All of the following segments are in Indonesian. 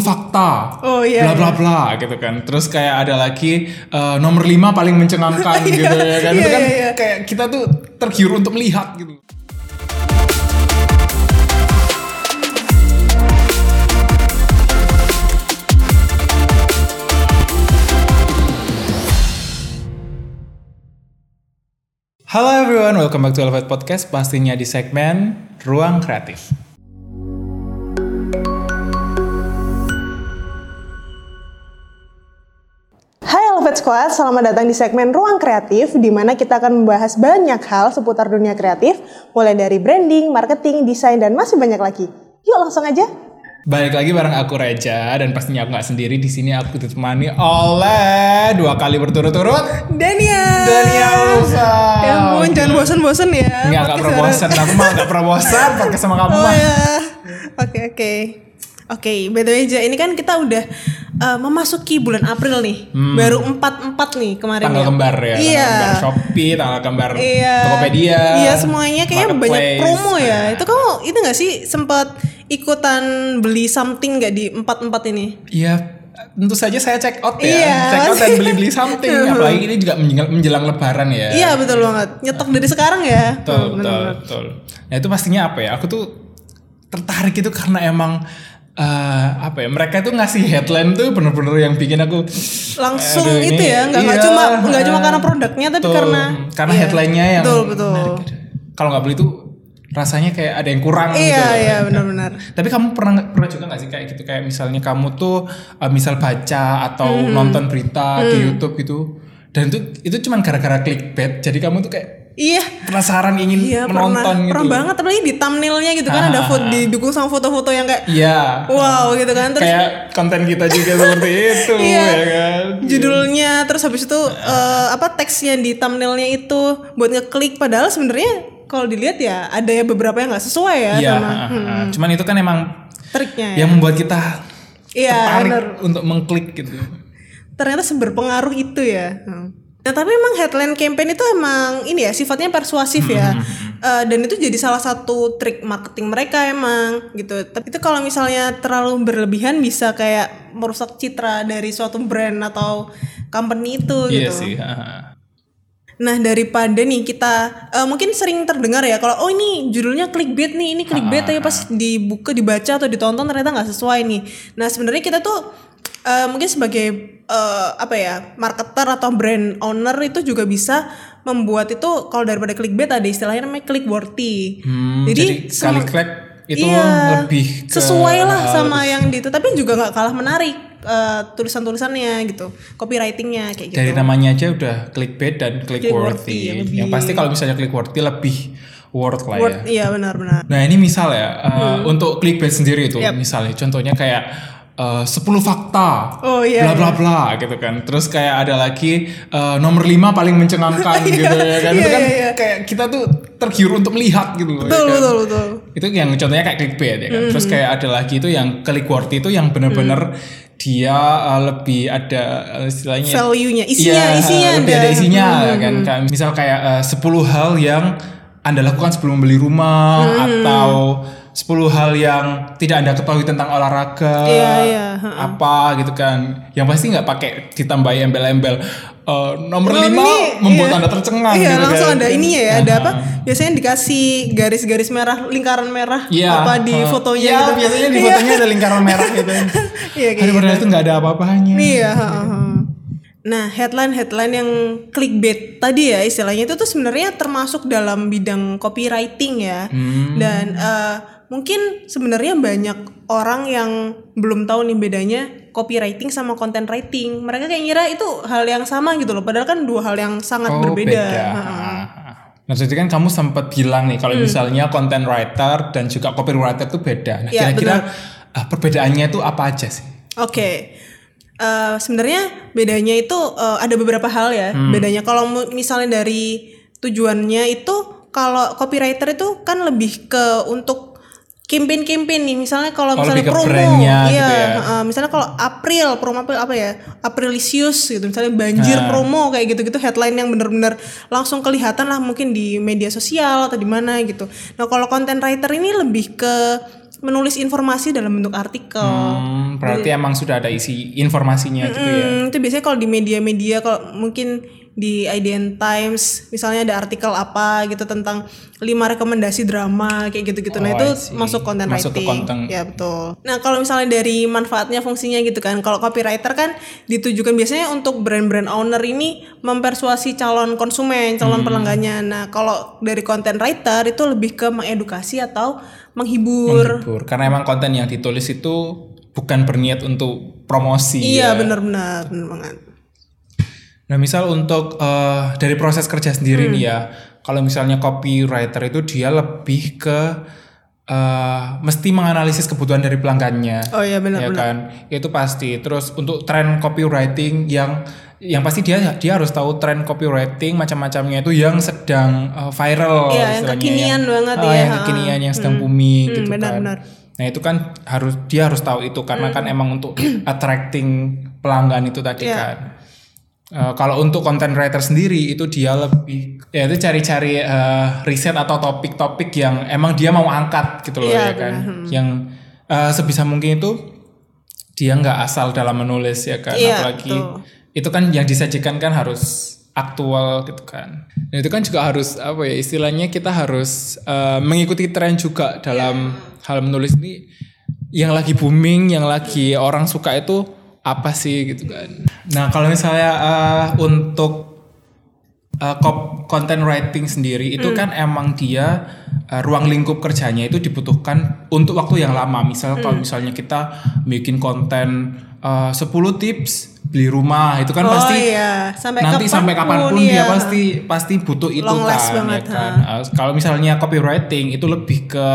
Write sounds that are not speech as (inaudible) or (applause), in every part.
fakta. Oh, iya, bla bla bla gitu kan. Terus kayak ada lagi eh, nomor 5 paling mencengangkan (laughs) gitu ya kan. Itu iya, kan iya, iya. kayak kita tuh tergiur untuk melihat gitu. Halo everyone, welcome back to Elevate Podcast pastinya di segmen Ruang Kreatif. Elevate Squad, selamat datang di segmen Ruang Kreatif di mana kita akan membahas banyak hal seputar dunia kreatif, mulai dari branding, marketing, desain, dan masih banyak lagi. Yuk langsung aja. Balik lagi bareng aku Reja dan pastinya aku nggak sendiri di sini aku ditemani oleh dua kali berturut-turut Daniel. Daniel Rusa. Ya ampun, jangan bosan-bosan ya. Nggak nggak pernah bosan, aku mah nggak pernah bosan pakai sama kamu Oh mah. ya. Oke oke. Oke, by the way Ja, ini kan kita udah uh, memasuki bulan April nih. Baru 44 nih kemarin Hmm. Tanggal ya. kembar ya, Iya. tanggal kembar Shopee, tanggal kembar Iya. Tokopedia. Iya semuanya kayaknya banyak promo ya. Itu kamu itu nggak sih sempat ikutan beli something nggak di empat empat ini? Iya, tentu saja saya check out ya, Iya. check out dan beli-beli something. (laughs) Apalagi ini juga menjelang, menjelang Lebaran ya. Iya betul banget. Nyetok dari sekarang ya. betul, Oh, betul, betul. Nah itu pastinya apa ya? Aku tuh tertarik itu karena emang eh, apa ya? Mereka tuh ngasih headline tuh bener-bener yang bikin aku Langsung aduh, ini- itu ya, nggak nggak iya, cuma nggak cuma karena produknya tapi betul. karena karena iya. headline-nya yang betul betul. gitu. Kalau nggak beli tuh rasanya kayak ada yang kurang gitu. Iya iya benar-benar. Tapi kamu pernah pernah juga gak sih kayak gitu kayak misalnya kamu tuh uh, misal baca atau Hmm. nonton berita di YouTube gitu dan itu itu cuman gara-gara clickbait jadi kamu tuh kayak Iya. penasaran ingin Iya menonton pernah, gitu. pernah banget apalagi di thumbnailnya gitu kan ada Ah. foto didukung sama foto-foto yang kayak Iya. wow gitu kan terus Kayak konten kita juga seperti (laughs) itu Iya. ya kan. judulnya terus habis itu eh, apa teksnya di thumbnailnya itu buat ngeklik padahal sebenarnya kalau dilihat ya ada ya beberapa yang nggak sesuai ya Iya, sama ah, ah, ah. cuman itu kan emang triknya ya. yang membuat kita Iya, tertarik bener. untuk mengklik gitu. ternyata seberpengaruh itu ya. Hmm. Nah tapi emang headline campaign itu emang ini ya sifatnya persuasif ya, Eh, dan itu jadi salah satu trik marketing mereka emang gitu. Tapi itu kalau misalnya terlalu berlebihan bisa kayak merusak citra dari suatu brand atau company itu Iya gitu. sih. ah, ah. Nah daripada nih kita eh, mungkin sering terdengar ya kalau oh ini judulnya clickbait nih ini clickbait tapi pas dibuka dibaca atau ditonton ternyata nggak sesuai nih. Nah sebenarnya kita tuh eh, mungkin sebagai eh, apa ya marketer atau brand owner itu juga bisa membuat itu kalau daripada clickbait ada istilahnya namanya click worthy. Hmm, jadi, Jadi, sekali klik itu Iya, lebih ke sesuai lah sama yang di itu tapi juga nggak kalah menarik eh, tulisan-tulisannya gitu copywritingnya kayak gitu. Dari namanya aja udah clickbait dan click Click-worthy, worthy. ya, Yang pasti kalau misalnya click worthy lebih worth lah ya. Word- iya benar-benar. Nah ini misal ya Hmm. uh, untuk clickbait sendiri itu misalnya contohnya kayak uh, 10 fakta Oh, iya, bla bla bla gitu kan. Terus kayak ada lagi uh, nomor 5 paling mencengangkan (laughs) gitu ya kan. itu iya, kan iya, iya. kayak kita tuh tergiur untuk melihat gitu loh. ya Betul kan. betul betul. Itu yang contohnya kayak clickbait ya kan. Terus kayak ada lagi itu yang click worthy itu yang benar-benar dia uh, lebih ada uh, istilahnya Value-nya, isinya, Iya, isinya lebih ada. ada isinya kan. Kayak misal kayak eh, 10 hal yang Anda lakukan sebelum membeli rumah atau 10 hal yang tidak Anda ketahui tentang olahraga. Iya, iya, Apa gitu kan. Yang pasti nggak pakai ditambahi embel-embel eh, nomor Oh, 5 ini, membuat iya. Anda tercengang Iya, gitu langsung kan. ada ininya ya, ada apa? Biasanya dikasih garis-garis merah, lingkaran merah Iya. apa di eh, fotonya Iya, gitu. biasanya di Iya. fotonya ada lingkaran merah gitu. (laughs) Iya, kayak Aduh, padahal itu nggak ada apa-apanya. Iya, heeh. Nah, headline-headline yang clickbait tadi ya istilahnya itu tuh sebenarnya termasuk dalam bidang copywriting ya. Hmm. Dan eh, mungkin sebenarnya banyak orang yang belum tahu nih bedanya copywriting sama content writing. Mereka kayak ngira itu hal yang sama gitu loh, padahal kan dua hal yang sangat Oh, berbeda. beda. Nah, jadi kan kamu sempat bilang nih Hmm. kalau misalnya content writer dan juga copywriter itu beda. Nah, Iya, kira-kira ah, perbedaannya itu apa aja sih? Oke. Eh, sebenarnya bedanya itu eh, ada beberapa hal ya. Hmm. Bedanya kalau misalnya dari tujuannya itu kalau copywriter itu kan lebih ke untuk campaign-campaign nih. Misalnya kalau Oh, misalnya promo, brandnya iya, gitu ya. eh, misalnya kalau April promo April apa ya? Aprilisius gitu. Misalnya banjir Nah. promo kayak gitu-gitu headline yang bener-bener langsung kelihatan lah mungkin di media sosial atau di mana gitu. Nah, kalau content writer ini lebih ke menulis informasi dalam bentuk artikel. Hmm, berarti emang sudah ada isi informasinya gitu ya. Itu biasanya kalau di media-media kalau mungkin di IDN Times misalnya ada artikel apa gitu tentang lima rekomendasi drama kayak gitu-gitu. nah Oh, itu I see. masuk konten Masuk ke writing. konten. Ya betul. Nah kalau misalnya dari manfaatnya fungsinya gitu kan, kalau copywriter kan ditujukan biasanya untuk brand-brand owner ini mempersuasi calon konsumen, calon Hmm. pelanggannya. Nah kalau dari konten writer itu lebih ke mengedukasi atau menghibur. Menghibur. Karena emang konten yang ditulis itu bukan berniat untuk promosi. Iya ya. benar-benar benar banget. Nah, misal untuk eh, dari proses kerja sendiri Hmm. nih ya, kalau misalnya copywriter itu dia lebih ke eh, mesti menganalisis kebutuhan dari pelanggannya. Oh iya ya benar-benar. kan itu pasti terus untuk tren copywriting yang yang pasti dia dia harus tahu tren copywriting macam-macamnya itu yang sedang uh, viral Iya, yang istilahnya, kekinian banget ah, ya. yang kekinian yang sedang booming Hmm, gitu kan benar-benar. Nah itu kan harus dia harus tahu itu karena kan Hmm. emang untuk (clears throat) attracting pelanggan itu tadi Iya. kan Uh, kalau untuk content writer sendiri itu dia lebih ya itu cari-cari uh, riset atau topik-topik yang emang dia mau angkat gitu loh Iya, ya kan yang uh, sebisa mungkin itu dia nggak asal dalam menulis ya kan Iya, apalagi betul. itu kan yang disajikan kan harus aktual gitu kan. Dan itu kan juga harus apa ya istilahnya kita harus uh, mengikuti tren juga dalam hal menulis ini. Yang lagi booming yang lagi orang suka itu apa sih gitu kan. Nah kalau misalnya uh, untuk uh, content writing sendiri itu kan emang dia uh, ruang lingkup kerjanya itu dibutuhkan untuk waktu yang lama. Misal kalau misalnya kita bikin konten uh, 10 tips beli rumah itu kan oh pasti iya, sampai nanti kapan pun, sampai kapan pun iya. dia pasti pasti butuh itu Long kan, ya kan. Uh, kalau misalnya copywriting itu lebih ke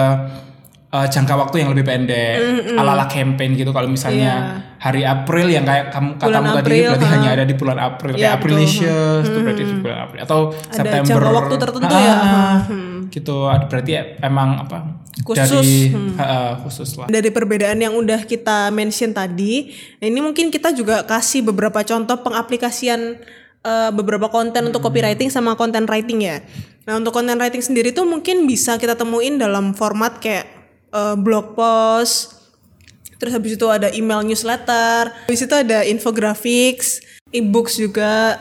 uh, jangka waktu yang lebih pendek, ala-ala campaign gitu. Kalau misalnya hari April yang kayak kamu Iya. Bulan katamu tadi berarti ha. hanya ada di bulan April, Iya, kayak betul. Aprilicious itu berarti di bulan April atau Ada September. jangka waktu tertentu Ah, ya. Hmm. Gitu, berarti emang apa? Khusus, Dari hmm. ah, khusus lah. Dari perbedaan yang udah kita mention tadi, nah ini mungkin kita juga kasih beberapa contoh pengaplikasian eh, beberapa konten untuk copywriting sama content writing ya. Nah untuk content writing sendiri tuh mungkin bisa kita temuin dalam format kayak eh, blog post, terus habis itu ada email newsletter, habis itu ada infographics, e-books juga,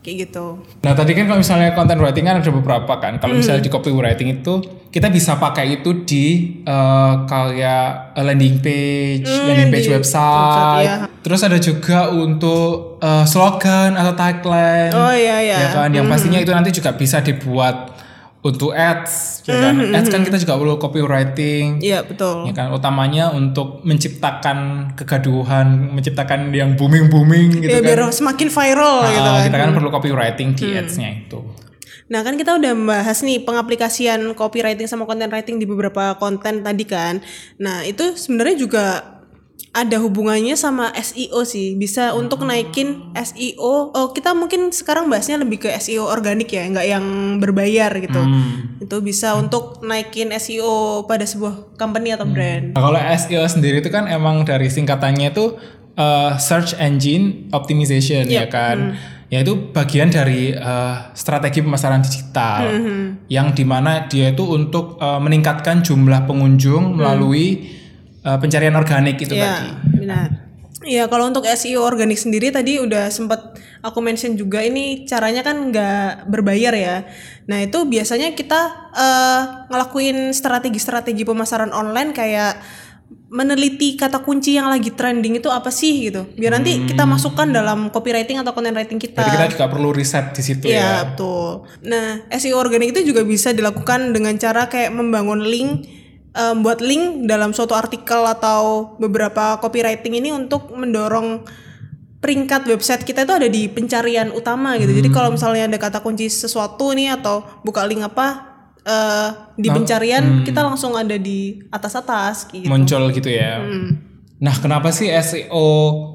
kayak gitu. Nah tadi kan kalau misalnya content writing kan ada beberapa kan. Kalau Hmm. misalnya di copywriting itu kita bisa pakai itu di eh, kayak landing page, landing page Hmm, di website. website, iya. Terus ada juga untuk eh, slogan atau tagline. Oh iya iya. Ya kan, yang pastinya itu nanti juga bisa dibuat untuk ads, ya kan. Hmm, Ads kan kita juga perlu copywriting. Iya betul. Ya kan, utamanya untuk menciptakan kegaduhan, menciptakan yang booming booming gitu Ya kan. biar semakin viral Ah, gitu kan. Kita kan perlu copywriting di ads-nya itu. Nah kan kita udah membahas nih pengaplikasian copywriting sama content writing di beberapa konten tadi kan. Nah itu sebenarnya juga ada hubungannya sama SEO sih. Bisa untuk naikin SEO. Oh kita mungkin sekarang bahasnya lebih ke SEO organik ya, nggak yang berbayar gitu. Hmm. Itu bisa untuk naikin SEO pada sebuah company atau brand. Nah, kalau SEO sendiri itu kan emang dari singkatannya itu uh, search engine optimization ya kan. Ya itu bagian dari uh, strategi pemasaran digital yang di mana dia itu untuk uh, meningkatkan jumlah pengunjung melalui uh, pencarian organik itu Iya, tadi. benar. Iya, kalau untuk SEO organik sendiri tadi udah sempat aku mention juga ini caranya kan nggak berbayar ya. Nah itu biasanya kita eh, ngelakuin strategi-strategi pemasaran online kayak meneliti kata kunci yang lagi trending itu apa sih gitu. Biar nanti kita masukkan dalam copywriting atau content writing kita. Jadi kita juga perlu riset di situ Iya ya. betul. Nah SEO organik itu juga bisa dilakukan dengan cara kayak membangun link, eh, buat link dalam suatu artikel atau beberapa copywriting ini untuk mendorong peringkat website kita itu ada di pencarian utama gitu. Jadi kalau misalnya ada kata kunci sesuatu nih atau buka link apa eh, di pencarian kita langsung ada di atas-atas gitu. Muncul gitu ya. Nah, kenapa sih SEO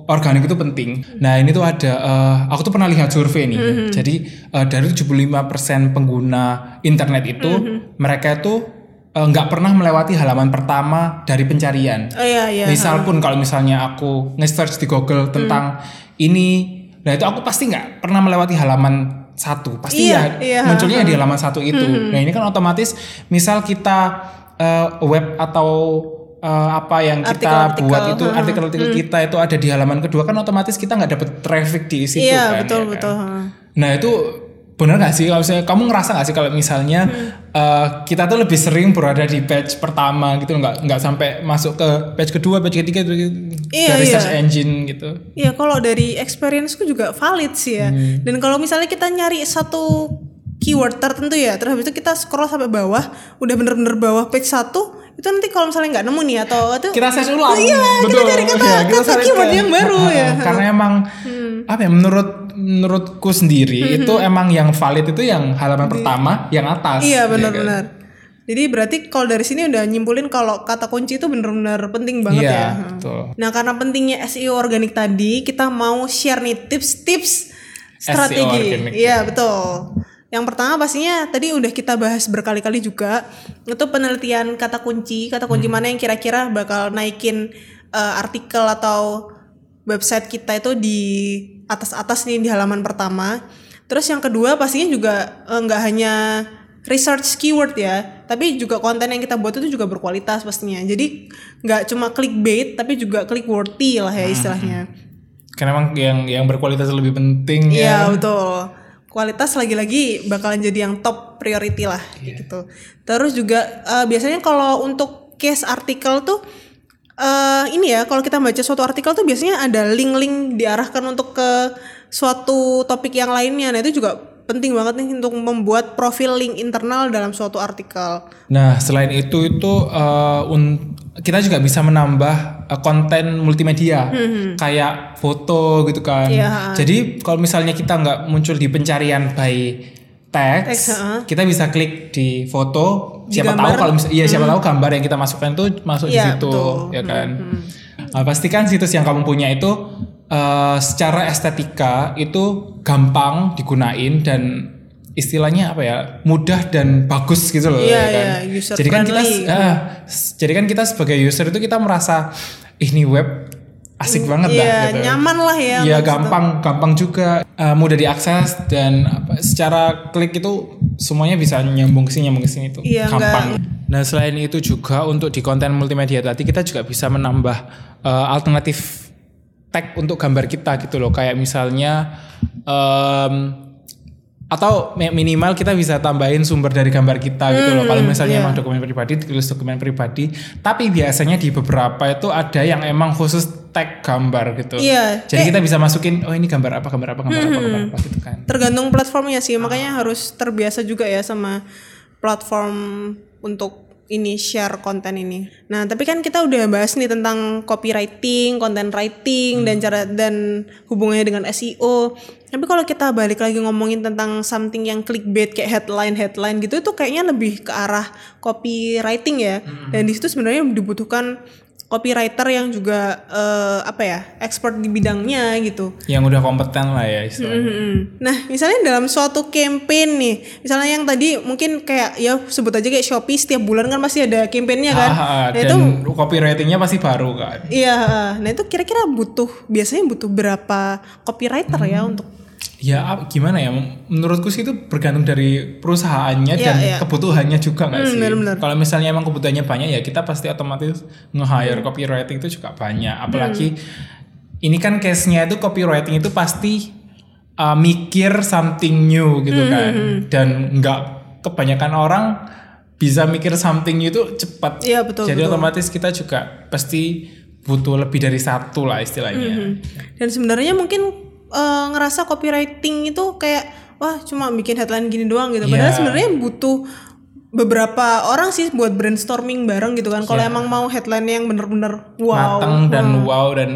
organik itu penting? Nah, ini tuh ada, eh, aku tuh pernah lihat survei nih. Jadi eh, dari 75% pengguna internet itu, mereka itu eh, nggak pernah melewati halaman pertama dari pencarian. Oh iya iya. Misal pun kalau misalnya aku nge-search di Google tentang ini, nah itu aku pasti nggak pernah melewati halaman satu, pasti Iya, ya iya, munculnya di halaman satu itu. Nah ini kan otomatis, misal kita eh, web atau eh, apa yang kita Artikel-artikel, buat itu ha. artikel-artikel kita itu ada di halaman kedua kan otomatis kita nggak dapet traffic di situ Iya, kan. betul ya kan? betul. Nah itu benar nggak sih kalau misalnya kamu ngerasa nggak sih kalau misalnya eh, kita tuh lebih sering berada di page pertama gitu nggak nggak sampai masuk ke page kedua, page ketiga itu Iya, dari iya. search engine gitu. Iya, kalau dari experienceku juga valid sih ya. Hmm. Dan kalau misalnya kita nyari satu keyword tertentu ya, terus habis itu kita scroll sampai bawah, udah bener-bener bawah page satu, itu nanti kalau misalnya nggak nemu nih atau itu Kita search ulang. Iya, kita cari kata- kita kata keyword ke- yang baru ya. Karena emang apa ya menurut menurutku sendiri Hmm, itu emang yang valid itu yang halaman pertama, yang atas. Iya ya kan? benar-benar. Jadi berarti kalau dari sini udah nyimpulin kalau kata kunci itu bener-bener penting banget Iya, ya. betul. Nah karena pentingnya SEO organik tadi, kita mau share nih tips-tips strategi. organik. Iya betul. Yang pertama pastinya tadi udah kita bahas berkali-kali juga itu penelitian kata kunci, kata kunci Hmm. mana yang kira-kira bakal naikin eh, artikel atau website kita itu di atas-atas nih di halaman pertama. Terus yang kedua pastinya juga eh, nggak hanya research keyword ya, tapi juga konten yang kita buat itu juga berkualitas pastinya. Jadi nggak cuma clickbait tapi juga click worthy lah ya istilahnya. Karena emang yang yang berkualitas lebih penting Iya ya. betul. Kualitas lagi-lagi bakalan jadi yang top priority lah gitu. Terus juga eh, biasanya kalau untuk case artikel tuh eh ini ya kalau kita baca suatu artikel tuh biasanya ada link-link diarahkan untuk ke suatu topik yang lainnya. Nah itu juga penting banget nih untuk membuat profil link internal dalam suatu artikel. Nah, selain itu itu eh, un- kita juga bisa menambah eh, konten multimedia kayak foto gitu kan. Hmm, Iya. Jadi kalau misalnya kita nggak muncul di pencarian by Teks, heeh. kita bisa klik di foto. Di Siapa gambar. tahu kalau mis- iya siapa tahu gambar yang kita masukkan itu masuk di Iya, situ, betul. ya kan. Nah, pastikan situs yang kamu punya itu eh, secara estetika itu gampang digunain dan istilahnya apa ya mudah dan bagus gitu loh Iya, ya kan. iya, user jadi kan kita friendly. ah, jadi kan kita sebagai user itu kita merasa "Ih, ini web asik banget dah Iya gitu. nyaman lah ya. Iya untuk gampang gampang juga eh, mudah diakses dan apa, secara klik itu semuanya bisa nyambung ke sini nyambung ke sini itu Iya, gampang. Nah selain itu juga untuk di konten multimedia tadi kita juga bisa menambah eh, alternatif tag untuk gambar kita gitu loh kayak misalnya em, atau mi- minimal kita bisa tambahin sumber dari gambar kita gitu loh. Kalau misalnya iya. emang dokumen pribadi, ditulis dokumen pribadi. Tapi biasanya di beberapa itu ada yang emang khusus tag gambar gitu. Iya, Jadi kita bisa masukin, oh ini gambar apa, gambar apa, gambar apa, gambar apa gitu kan. tergantung platformnya sih makanya harus terbiasa juga ya sama platform untuk ini share konten ini. Nah tapi kan kita udah bahas nih tentang copywriting, content writing dan cara dan hubungannya dengan SEO. Tapi kalau kita balik lagi ngomongin tentang something yang clickbait kayak headline headline gitu itu kayaknya lebih ke arah copywriting ya. Dan di situ sebenarnya dibutuhkan copywriter yang juga eh, apa ya expert di bidangnya gitu. Yang udah kompeten lah ya istilahnya. Mm-mm. Nah, misalnya dalam suatu campaign nih, misalnya yang tadi mungkin kayak ya sebut aja kayak Shopee setiap bulan kan pasti ada campaignnya kan. Ah, ah, nah itu dan copywritingnya pasti baru kan. iya, nah itu kira-kira butuh biasanya butuh berapa copywriter ya Hmm. untuk Ya gimana ya? Menurutku sih itu bergantung dari perusahaannya Iya, dan iya. kebutuhannya juga nggak sih? benar-benar. Kalau misalnya emang kebutuhannya banyak ya kita pasti otomatis nge-hire copywriting itu juga banyak. Apalagi ini kan case-nya itu copywriting itu pasti uh, mikir something new gitu kan. Dan nggak kebanyakan orang bisa mikir something new itu cepat. Iya, betul, Jadi betul. otomatis kita juga pasti butuh lebih dari satu lah istilahnya. dan sebenarnya mungkin eh, ngerasa copywriting itu kayak wah cuma bikin headline gini doang gitu. Padahal Iya. sebenarnya butuh beberapa orang sih buat brainstorming bareng gitu kan. Kalau emang mau headline yang bener-bener wow. Mateng dan wow dan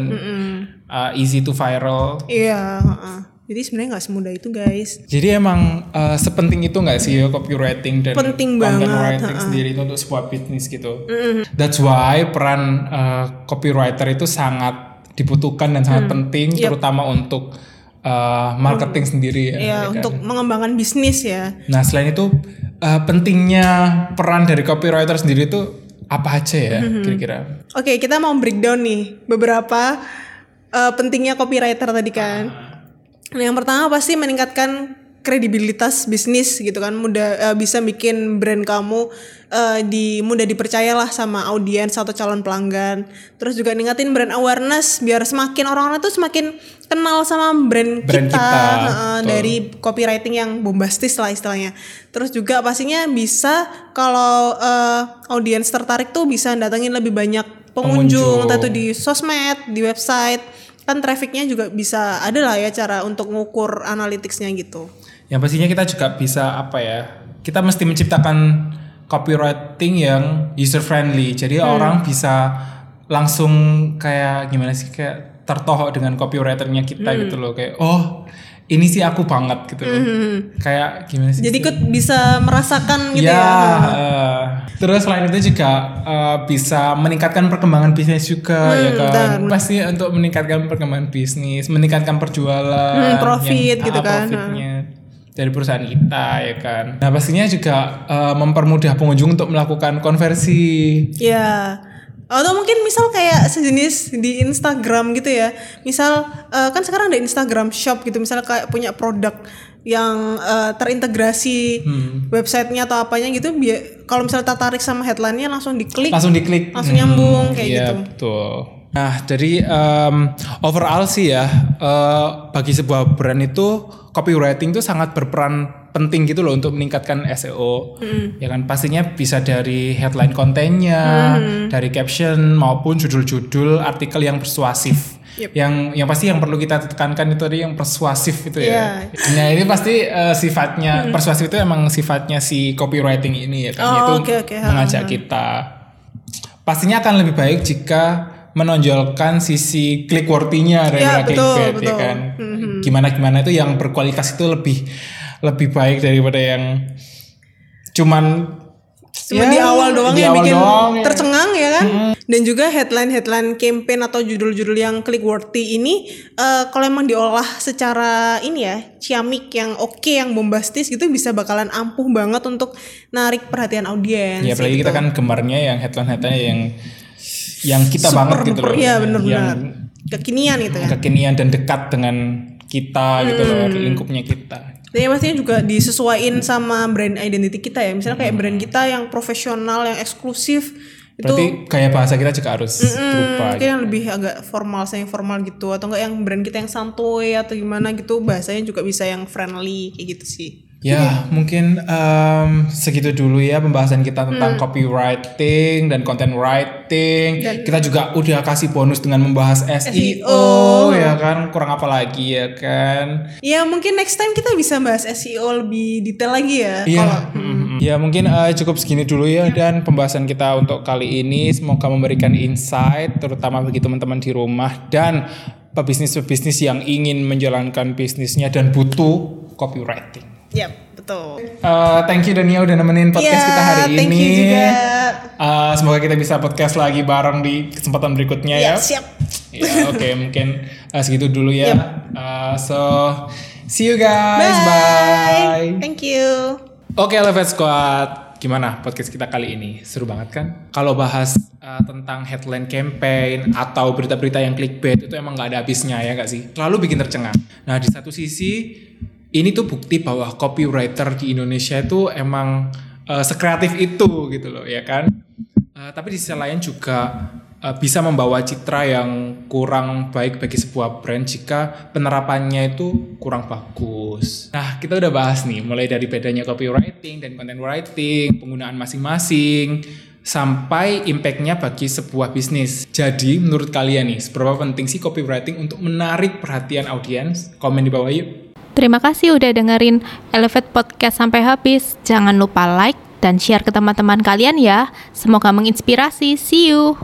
uh, easy to viral. Iya, heeh. Jadi sebenarnya nggak semudah itu guys. Jadi emang uh, sepenting itu nggak sih ya copywriting dan Penting content banget, writing sendiri itu untuk sebuah bisnis gitu. That's why peran uh, copywriter itu sangat dibutuhkan dan sangat penting, terutama untuk uh, marketing sendiri ya. Ya, ya kan? untuk mengembangkan bisnis ya. Nah selain itu uh, pentingnya peran dari copywriter sendiri itu apa aja ya Mm-hmm. kira-kira? Oke, kita mau breakdown nih beberapa eh, pentingnya copywriter tadi kan. Nah, yang pertama pasti meningkatkan kredibilitas bisnis gitu kan. Mudah eh, bisa bikin brand kamu eh, di mudah dipercayalah sama audiens atau calon pelanggan. Terus juga ningkatin brand awareness biar semakin orang-orang tuh semakin kenal sama brand, Brand kita, kita, betul. dari copywriting yang bombastis lah istilahnya. Terus juga pastinya bisa kalau eh, audiens tertarik tuh bisa datengin lebih banyak pengunjung Pengunjung. entah itu di sosmed di website. Kan trafficnya juga bisa ada lah ya cara untuk ngukur analyticsnya gitu Yang pastinya kita juga bisa apa ya? Kita mesti menciptakan copywriting yang user friendly. Jadi Hmm. orang bisa langsung kayak gimana sih kayak tertohok dengan copywriternya kita Hmm. gitu loh kayak oh ini sih aku banget gitu loh. Kayak gimana sih? Hmm. jadi ikut bisa merasakan gitu ya, ya, eh, terus selain itu juga eh, bisa meningkatkan perkembangan bisnis juga ya kan. benar. Pasti untuk meningkatkan perkembangan bisnis, meningkatkan perjualan, Hmm, profit yang- gitu ah, kan. profitnya dari perusahaan kita ya kan. Nah pastinya juga eh, mempermudah pengunjung untuk melakukan konversi. ya atau mungkin misal kayak sejenis di Instagram gitu ya misal eh, kan sekarang ada Instagram Shop gitu misal kayak punya produk yang eh, terintegrasi Hmm. websitenya atau apanya gitu biar kalau misalnya tertarik sama headline-nya langsung diklik Langsung diklik. Langsung nyambung, kayak iya, gitu. betul. Nah, jadi em, overall sih ya, eh, bagi sebuah brand itu copywriting itu sangat berperan penting gitu loh untuk meningkatkan SEO. Ya kan pastinya bisa dari headline kontennya, dari caption maupun judul-judul artikel yang persuasif. Yep. Yang yang pasti yang perlu kita tekankan itu tadi yang persuasif itu ya. Iya. Nah, ini pasti eh, sifatnya persuasif itu emang sifatnya si copywriting ini ya kan Oh, itu oke. Ha, mengajak kita. Pastinya akan lebih baik jika menonjolkan sisi click worthy-nya Ya, daripada betul, clickbait ya kan. Gimana gimana itu yang berkualitas itu lebih lebih baik daripada yang cuman cuma ya, di awal doang di yang awal bikin doang ya. tercengang ya kan dan juga headline-headline campaign atau judul-judul yang click worthy ini eh, kalau emang diolah secara ini ya ciamik yang oke yang bombastis gitu bisa bakalan ampuh banget untuk narik perhatian audiens Ya apalagi gitu. kita kan gemarnya yang headline-headline yang yang kita Super banget gitu loh. iya Yang bener-bener kekinian gitu ya kekinian dan dekat dengan kita gitu loh, Hmm. lingkupnya kita. Dan yang pastinya juga disesuaikan sama brand identity kita ya. Misalnya kayak brand kita yang profesional, yang eksklusif itu Berarti gaya bahasa kita juga harus berubah. mungkin yang lebih agak formal, saya formal gitu atau enggak yang brand kita yang santuy atau gimana gitu bahasanya juga bisa yang friendly kayak gitu sih. Ya, mungkin em, segitu dulu ya pembahasan kita tentang Hmm. copywriting dan content writing. kita juga udah kasih bonus dengan membahas SEO, SEO. ya kan. Kurang apa lagi ya kan? Ya mungkin next time kita bisa bahas SEO lebih detail lagi ya. Iya. Kalau mm, Ya mungkin eh, cukup segini dulu ya dan pembahasan kita untuk kali ini semoga memberikan insight terutama bagi teman-teman di rumah dan pebisnis-pebisnis yang ingin menjalankan bisnisnya dan butuh copywriting. Yap, betul. Eh, thank you Dania udah nemenin podcast Iya, kita hari thank ini. you juga. Eh, semoga kita bisa podcast lagi bareng di kesempatan berikutnya Ya, ya. siap. Ya, oke (laughs) mungkin eh, segitu dulu ya. Eh, so see you guys. Bye. Thank you. Oke, Elevate Squad. Gimana podcast kita kali ini? Seru banget kan? Kalau bahas uh, tentang headline campaign atau berita-berita yang clickbait itu emang nggak ada habisnya ya nggak sih? Selalu bikin tercengang. Nah, di satu sisi ini tuh bukti bahwa copywriter di Indonesia itu emang uh, sekreatif itu gitu loh, ya kan? Uh, tapi di sisi lain juga uh, bisa membawa citra yang kurang baik bagi sebuah brand jika penerapannya itu kurang bagus. Nah, kita udah bahas nih mulai dari bedanya copywriting dan content writing, penggunaan masing-masing sampai impactnya bagi sebuah bisnis. Jadi, menurut kalian nih, seberapa penting sih copywriting untuk menarik perhatian audiens? Komen di bawah yuk. Terima kasih udah dengerin Elevate Podcast sampai habis. Jangan lupa like dan share ke teman-teman kalian ya. Semoga menginspirasi. See you.